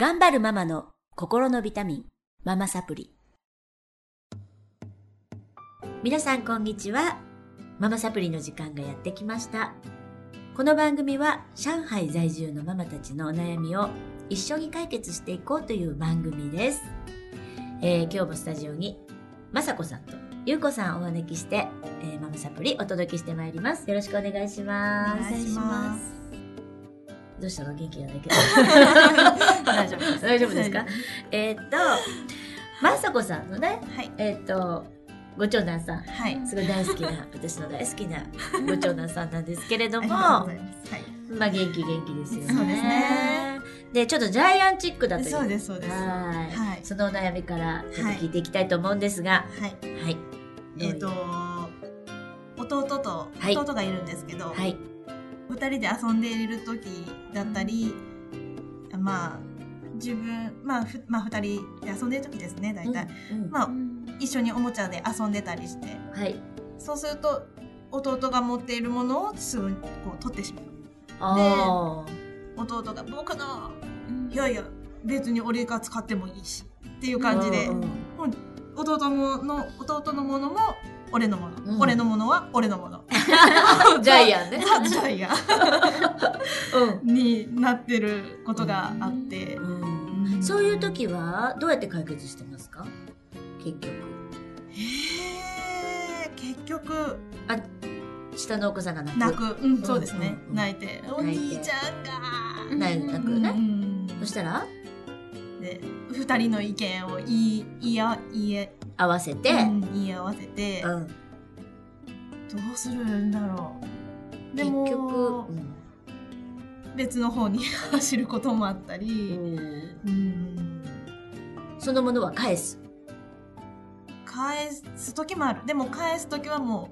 頑張るママの心のビタミン、ママサプリ。皆さんこんにちは。ママサプリの時間がやってきました。この番組は上海在住のママたちのお悩みを一緒に解決していこうという番組です。えー今日もスタジオにまさこさんとゆうこさんをお招きして、えーママサプリお届けしてまいります。よろしくお願いします。お願いします。どうしたの元気がないけど。大丈夫です。大丈夫ですか？えーっと、まさこさんのね、はい。えーっと、ご長男さん、はい。すごい大好きな、私の大 好きなご長男さんなんですけれども。はい。まあ元気元気ですよね。そうですね。で、ちょっとジャイアンチックだという。そうです、そうです。ははいはいそのお悩みからちょっと聞いていきたいと思うんですが、い。はい。えっ、と、弟と、はい弟がいるんですけど、はい。二人で遊んでいる時だったり、まあ、自分、まあ、ふまあ、二人で遊んでる時ですね、大体。うんうん。まあ、一緒におもちゃで遊んでたりして、はい。そうすると、弟が持っているものをすぐこう取ってしまう。あ弟が僕のいやいや別に俺が使ってもいいしっていう感じで。うんうん弟もの弟のものも俺のもの、うん。俺のものは俺のもの。ジャイアンね。ザ・ジャイアうん。ン になってることがあって、うん。そういう時はどうやって解決してますか？結局。へー結局。下のお子さんが泣く。泣く、うん、そうですね、うん。うん。泣いて。お泣いて。兄ちゃんが。泣泣くね。うん。そしたら？で二人の意見を言い言いあ言い合わせて、うん言い合わせて、うん。どうするんだろう。で結も局、うん。別の方に 走ることもあったり、うん。うん、そのものは返す。返す時もある。でも返す時はも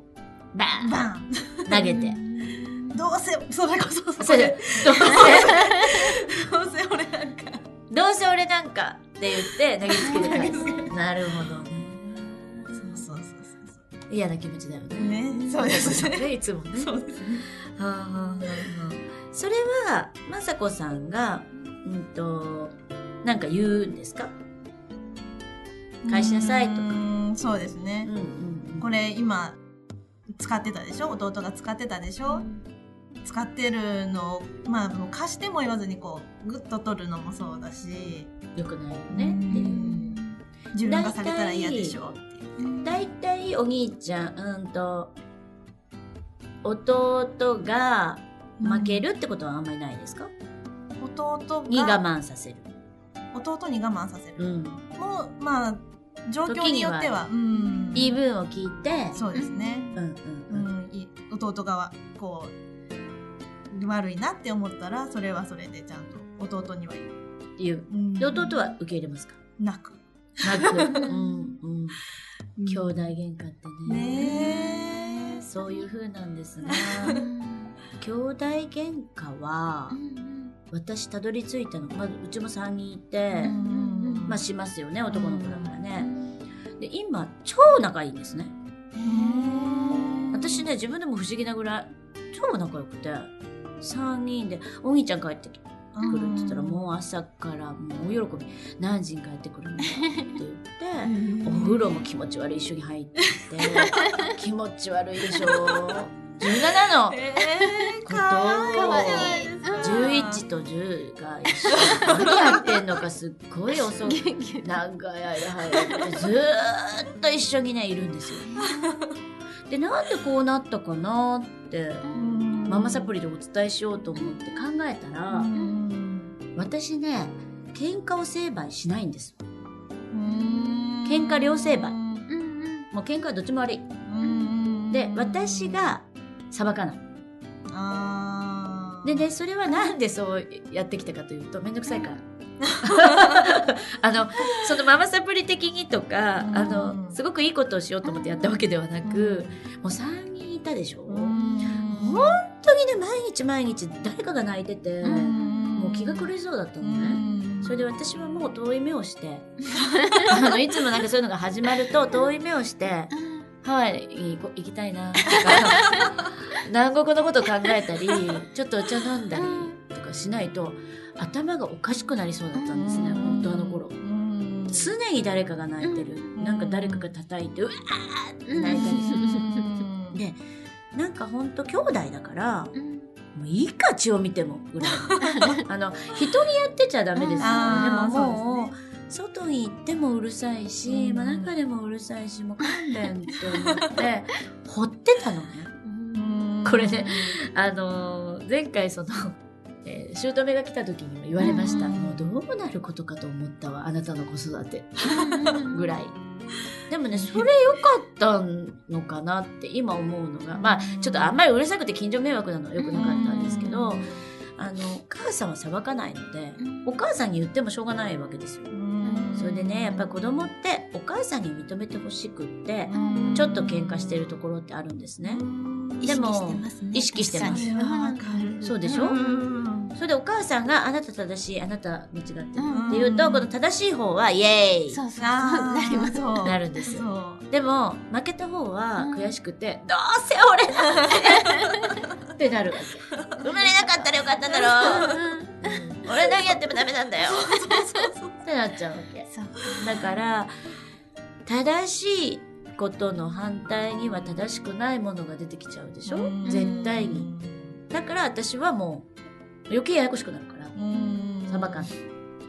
バうバン。ーン。投げて。どうせそれこそそそれれどうせ、どうせ俺どうせ俺なんかって言って 投げつけて返す。投げつけ。なるほどね。そうそうそうそ嫌な気持ちだよね。うね。そうですねいつもね。そうですね。はあはあはあはあ。それは、まさこさんが、うんと、なんか言うんですか？返しなさいとか。うんそうですうんね、うん。これ今使ってたでしょ？弟が使ってたでしょ、使ってるのをまあもう貸しても言わずにこうグッと取るのもそうだしよくないよねっていう。自分がされたら嫌でしょうだいたいお兄ちゃん、うんと、弟が負けるってことはあんまりないですか、弟に我が慢させる。弟に我慢させる、うん。もうまあ状況によってはうん言い分を聞いて、そうですね、うんうんううん。弟がこう悪いなって思ったらそれはそれでちゃんと弟には言う、言う。うんで、弟は受け入れますか？泣く泣く。うんうん。兄弟喧嘩ってね。ねえそういう風なんですが、兄弟喧嘩は、私たどり着いたの、まあ、うちも3人いて、うんまあしますよね、男の子だからね。で、今、超仲いいんですね。私ね、自分でも不思議なぐらい、超仲良くて、3人で、お兄ちゃん帰ってくるって言ったら、もう朝からもう大喜び、何時に帰ってくるのって言って、お風呂も気持ち悪い一緒に入って、気持ち悪いでしょ。17の。えー、ことかわいい。を11と10が一緒。に何やってんのかすっごい遅い。長い間入ってずーっと一緒にねいるんですよ。でなんでこうなったかなってママサプリでお伝えしようと思って考えたら、私ね喧嘩を成敗しないんです。喧嘩両成敗。もう喧嘩はどっちも悪い。で私が裁かない。でね、それはなんでそうやってきたかというと、めんどくさいから。あの、そのママサプリ的にとか、うん。あの、すごくいいことをしようと思ってやったわけではなく、もう3人いたでしょ、うん本当にね、毎日毎日誰かが泣いてて、うん。もう気が狂いそうだったのうね。ん。それで私はもう遠い目をして、あの、いつもなんかそういうのが始まると遠い目をして、ハワイに行きたいなとか、南国のこと考えたり、ちょっとお茶飲んだりとかしないと、頭がおかしくなりそうだったんですね、本当あの頃。うん。常に誰かが泣いてる。ん。なんか誰かが叩いて、うわーって泣いたりする。で、なんかほんと兄弟だから、うんもういいか血を見てもぐらい。あの、人にやってちゃダメですよ。であーももう、外に行ってもうるさいし、うんまあ中でもうるさいし、もう勘弁って思って、掘ってたのね。うんこれねあのー前回その、えー、姑が来た時にも言われました。うんもうどうなることかと思ったわ、あなたの子育て。ぐらい。でもね、それ良かったのかなって今思うのが、まあ、ちょっとあんまりうるさくて近所迷惑なのは良くなかったんですけど、あの、お母さんは裁かないので、お母さんに言ってもしょうがないわけですよ。それでね、やっぱり子供ってお母さんに認めてほしくって、ちょっと喧嘩してるところってあるんですね。意識してますね。意識してます。そうでしょ？うんそれでお母さんがあなた正しい、あなた間違ってるうんって言うと、この正しい方はイエーイ。そうそうなりますなるんですよ。でも、負けた方はうん悔しくて、どうせ俺なんて。ってなる。わけ。生まれなかったらよかっただろう。うん俺何やってもダメなんだよ。ってなっちゃうわけ。だから、正しいことの反対には正しくないものが出てきちゃうでしょ？うん。絶対に。だから私はもう余計ややこしくなるから。うん。サバ缶。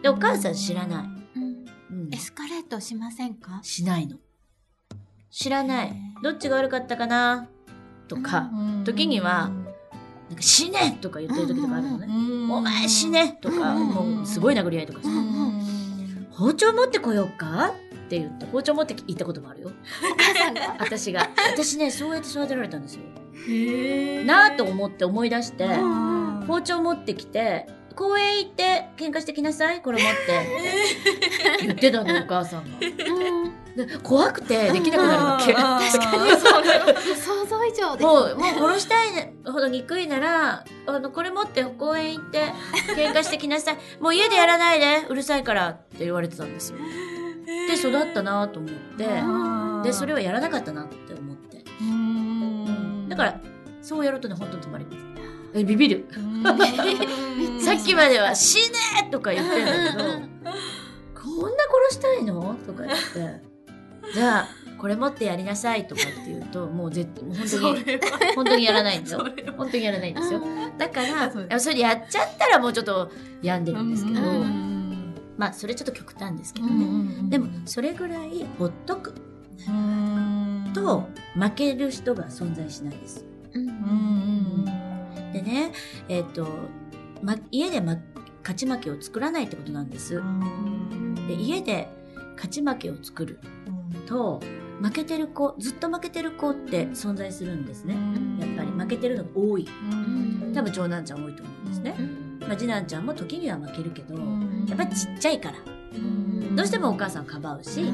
で、お母さん知らない。うん。うん。エスカレートしませんか？しないの。知らない。どっちが悪かったかな？とか、うん。時にはなんか死ねとか言ってる時とかあるのね。お前死ねとか、うん。もうすごい殴り合いとかさ。うん。包丁持ってこようか？って言って、包丁持って行ったこともあるよ。お母さんが？私が。私ね、そうやって育てられたんですよ。なぁと思って思い出して、うん包丁持ってきて、公園行って喧嘩してきなさい、これ持って。言ってたの、お母さんが。うんで怖くてできなくなるわけ。確かに想像以上もう、もう殺したいほど憎いなら、あの、これ持って公園行って喧嘩してきなさい。もう家でやらないで、うるさいからって言われてたんですよ。で、育ったなと思って、で、それをやらなかったなって思って。うんだから、そうやるとね、本当に止まります。え、ビビる。うん。さっきまでは死ねとか言ってんだけど、こんな殺したいの？とか言って、じゃあ、これ持ってやりなさいとかって言うと、もう絶対、本当そに、本当にやらないんだよ。それは。本当にやらないんですよ。だから、それやっちゃったらもうちょっと病んでるんですけど、うんまあ、それちょっと極端ですけどうね。んでも、それぐらいほっとく。うん。と、負ける人が存在しないです。うんでね、えっ、と、ま、家で、ま、勝ち負けを作らないってことなんです。で、家で勝ち負けを作ると、負けてる子、ずっと負けてる子って存在するんですね。やっぱり。負けてるのが多い。多分長男ちゃん多いと思うんですね。まあ、次男ちゃんも時には負けるけど、やっぱりちっちゃいから、どうしてもお母さんかばうし、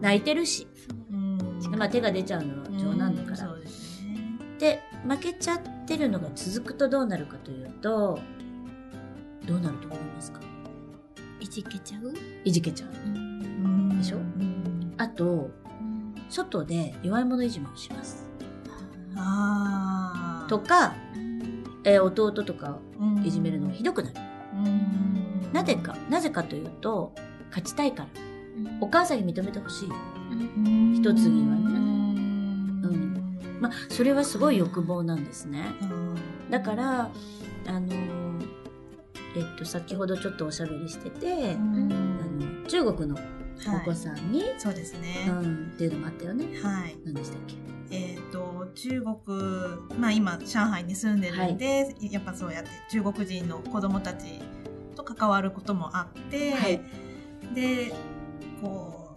泣いてるし、でまあ、手が出ちゃうのは長男だから。で、負けちゃってるのが続くとどうなるかというと、どうなると思いますか？いじけちゃう？いじけちゃう。でしょ？うん。あと、外で弱い者いじめをします。とか、えー弟とかうん。いじめるのがひどくなる。うん。なぜか、なぜかというと、勝ちたいから。お母さんに認めてほしい。一つにはねうんまあ、それはすごい欲望なんですね。うん。だから、あのーえっと、先ほどちょっとおしゃべりしてて、うん。あの、中国のお子さんに、そうですね。うん、っていうのもあったよね。はい。何でしたっけ？えっ、と中国まあ今上海に住んでるんで、やっぱそうやって中国人の子供たちと関わることもあって、はい。でこ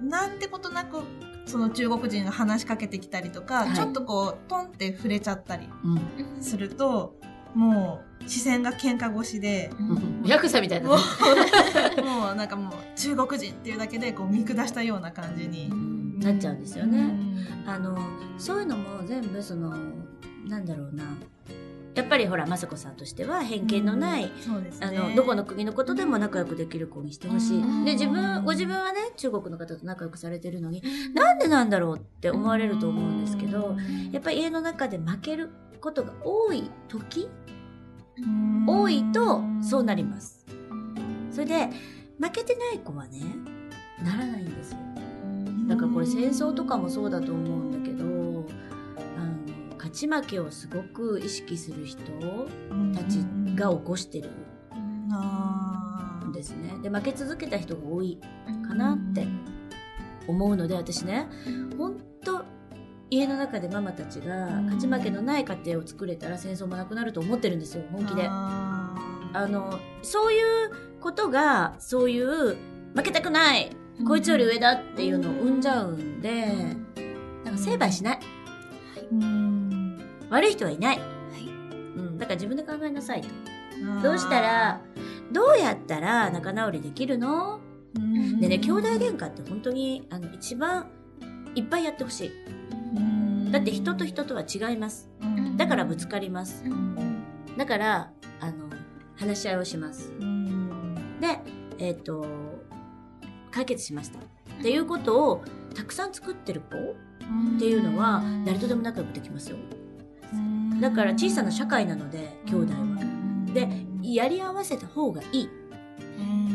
うなんてことなくその中国人が話しかけてきたりとか、はいちょっとこうトンって触れちゃったりうん。するともう視線が喧嘩越しで。ヤクザみたいなもね。うもうなんかもう中国人っていうだけでこう見下したような感じにうんなっちゃうんですよね。あの、そういうのも全部その、なんだろうな。やっぱりほら、雅子さんとしては偏見のない、ね。あの、どこの国のことでも仲良くできる子にしてほしい。うんで、自分、ご自分はね、中国の方と仲良くされてるのに、なんでなんだろうって思われると思うんですけど、やっぱり家の中で負けることが多い時多いとそうなります。それで負けてない子はねならないんですよ。だからこれ戦争とかもそうだと思うんだち負けをすごく意識する人たちが起こしてるんですね。で負け続けた人が多いかなって思うので私ね本当家の中でママたちが勝ち負けのない家庭を作れたら戦争もなくなると思ってるんですよ本気で。あのそういうことがそういう負けたくないこいつより上だっていうのを生んじゃうんでなんか成敗しないうん悪い人はいない、うん、だから自分で考えなさいと。どうしたらどうやったら仲直りできるの？でね兄弟喧嘩って本当にあの一番いっぱいやってほしい。だって人と人とは違います。だからぶつかります。だからあの話し合いをします。でえっ、と解決しました。っていうことをたくさん作ってる子っていうのは誰とでも仲良くできますよだから小さな社会なので兄弟は。でやり合わせた方がいい。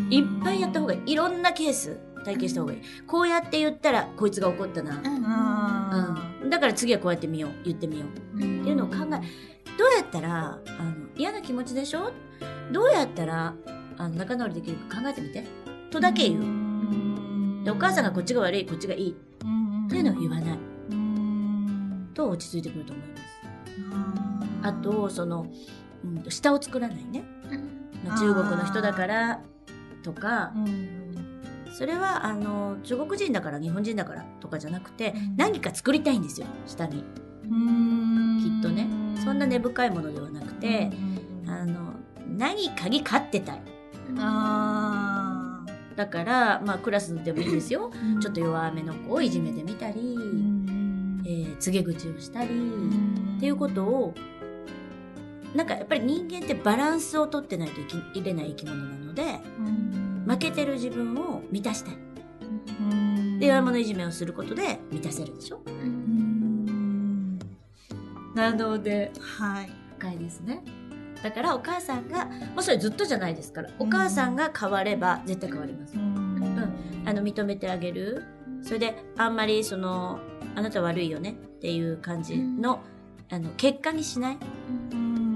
いっぱいやった方がいいいろんなケース体験した方がいい。こうやって言ったらこいつが怒ったな、あうん、だから次はこうやってみよう言ってみよう。ーっていうのを考えどうやったらあの嫌な気持ちでしょ？どうやったらあの仲直りできるか考えてみて。とだけ言う。でお母さんがこっちが悪いこっちがいい。っていうのは言わない。と落ち着いてくると思いますあとその、うん、下を作らないね、まあ中国の人だからとか。それはあの中国人だから日本人だからとかじゃなくてうん。何か作りたいんですよ。下に。きっとね。そんな根深いものではなくてあの何かに勝ってたい。あだからまあクラスでもいいですよ。ーちょっと弱めの子をいじめてみたり、えー告げ口をしたり、っていうことをなんかやっぱり人間ってバランスをとってないと生きれない生き物なので負けてる自分を満たしたい。で弱者いじめをすることで満たせるでしょ？なのではい。深いですね。だからお母さんがもうそれずっとじゃないですからお母さんが変われば絶対変わります、あの認めてあげるそれであんまりそのあなた悪いよねっていう感じの,、あの結果にしない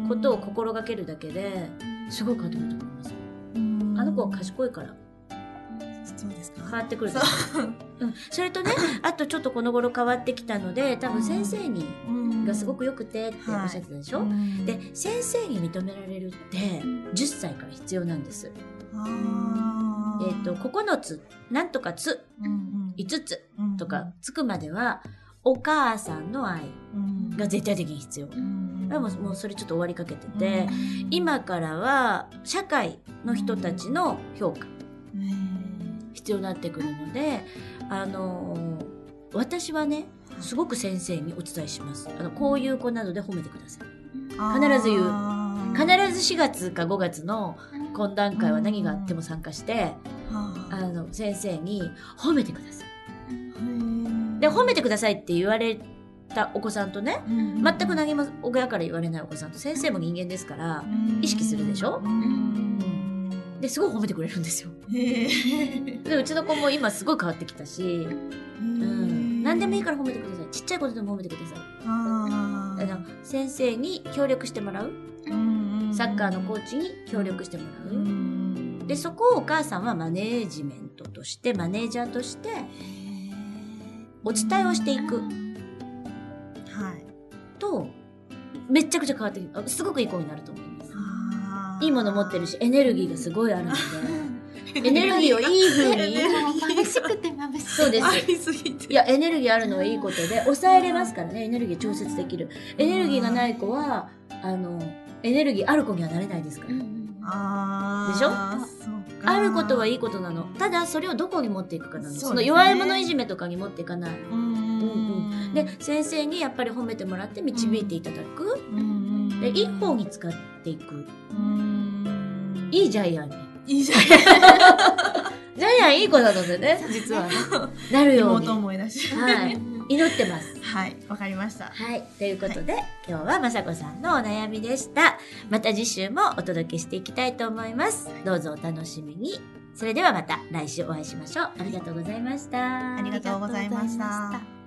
ことを心がけるだけですごい変わってくると思います。あの子は賢いから。そうですか。変わってくると思う。うん、それとね あとちょっとこの頃変わってきたので多分先生にがすごごく良くてっておっしゃってたでしょ、で先生に認められるって10歳から必要なんです。えっ、と9つなんとかつ5つとかつくまではお母さんの愛が絶対的に必要。でももうそれちょっと終わりかけてて、今からは社会の人たちの評価必要になってくるので、あのー私はねすごく先生にお伝えします。あのこういう子なので褒めてください。必ず言う。必ず4月か5月の懇談会は何があっても参加して、あの先生に褒めてください。で褒めてくださいって言われたお子さんとね全く何も親から言われないお子さんと先生も人間ですから意識するでしょ？ですごい褒めてくれるんですよ。でうちの子も今すごい変わってきたし、うん、何でもいいから褒めてください。ちっちゃいことでも褒めてください。あの先生に協力してもらうサッカーのコーチに協力してもらう。でそこをお母さんはマネージメントとしてマネー。ジャーとしてお伝えをしていく。はい。とめっちゃくちゃ変わってあすごくいい子になると思います。いいもの持ってるしエネルギーがすごいあるので。エネルギーをいい風に。眩しくて眩しい。そうです。いやエネルギーあるのはいいことで抑えれますからねエネルギー調節できる。エネルギーがない子はあのエネルギーある子にはなれないですから、でしょ？あることはいいことなの。ただそれをどこに持っていくかなのそ,、の弱い者いじめとかに持っていかない。うんで先生にやっぱり褒めてもらって導いていただく、でいい方に使っていく。いいジャイアンに。いいじゃんジャイアンいい子なのでね実はね。なるように。妹思い出しはい祈ってます。はい、わかりました。はい。ということで、今日はまさこさんのお悩みでした。また次週もお届けしていきたいと思います。どうぞお楽しみに。それではまた来週お会いしましょう。ありがとうございましたありがとうございました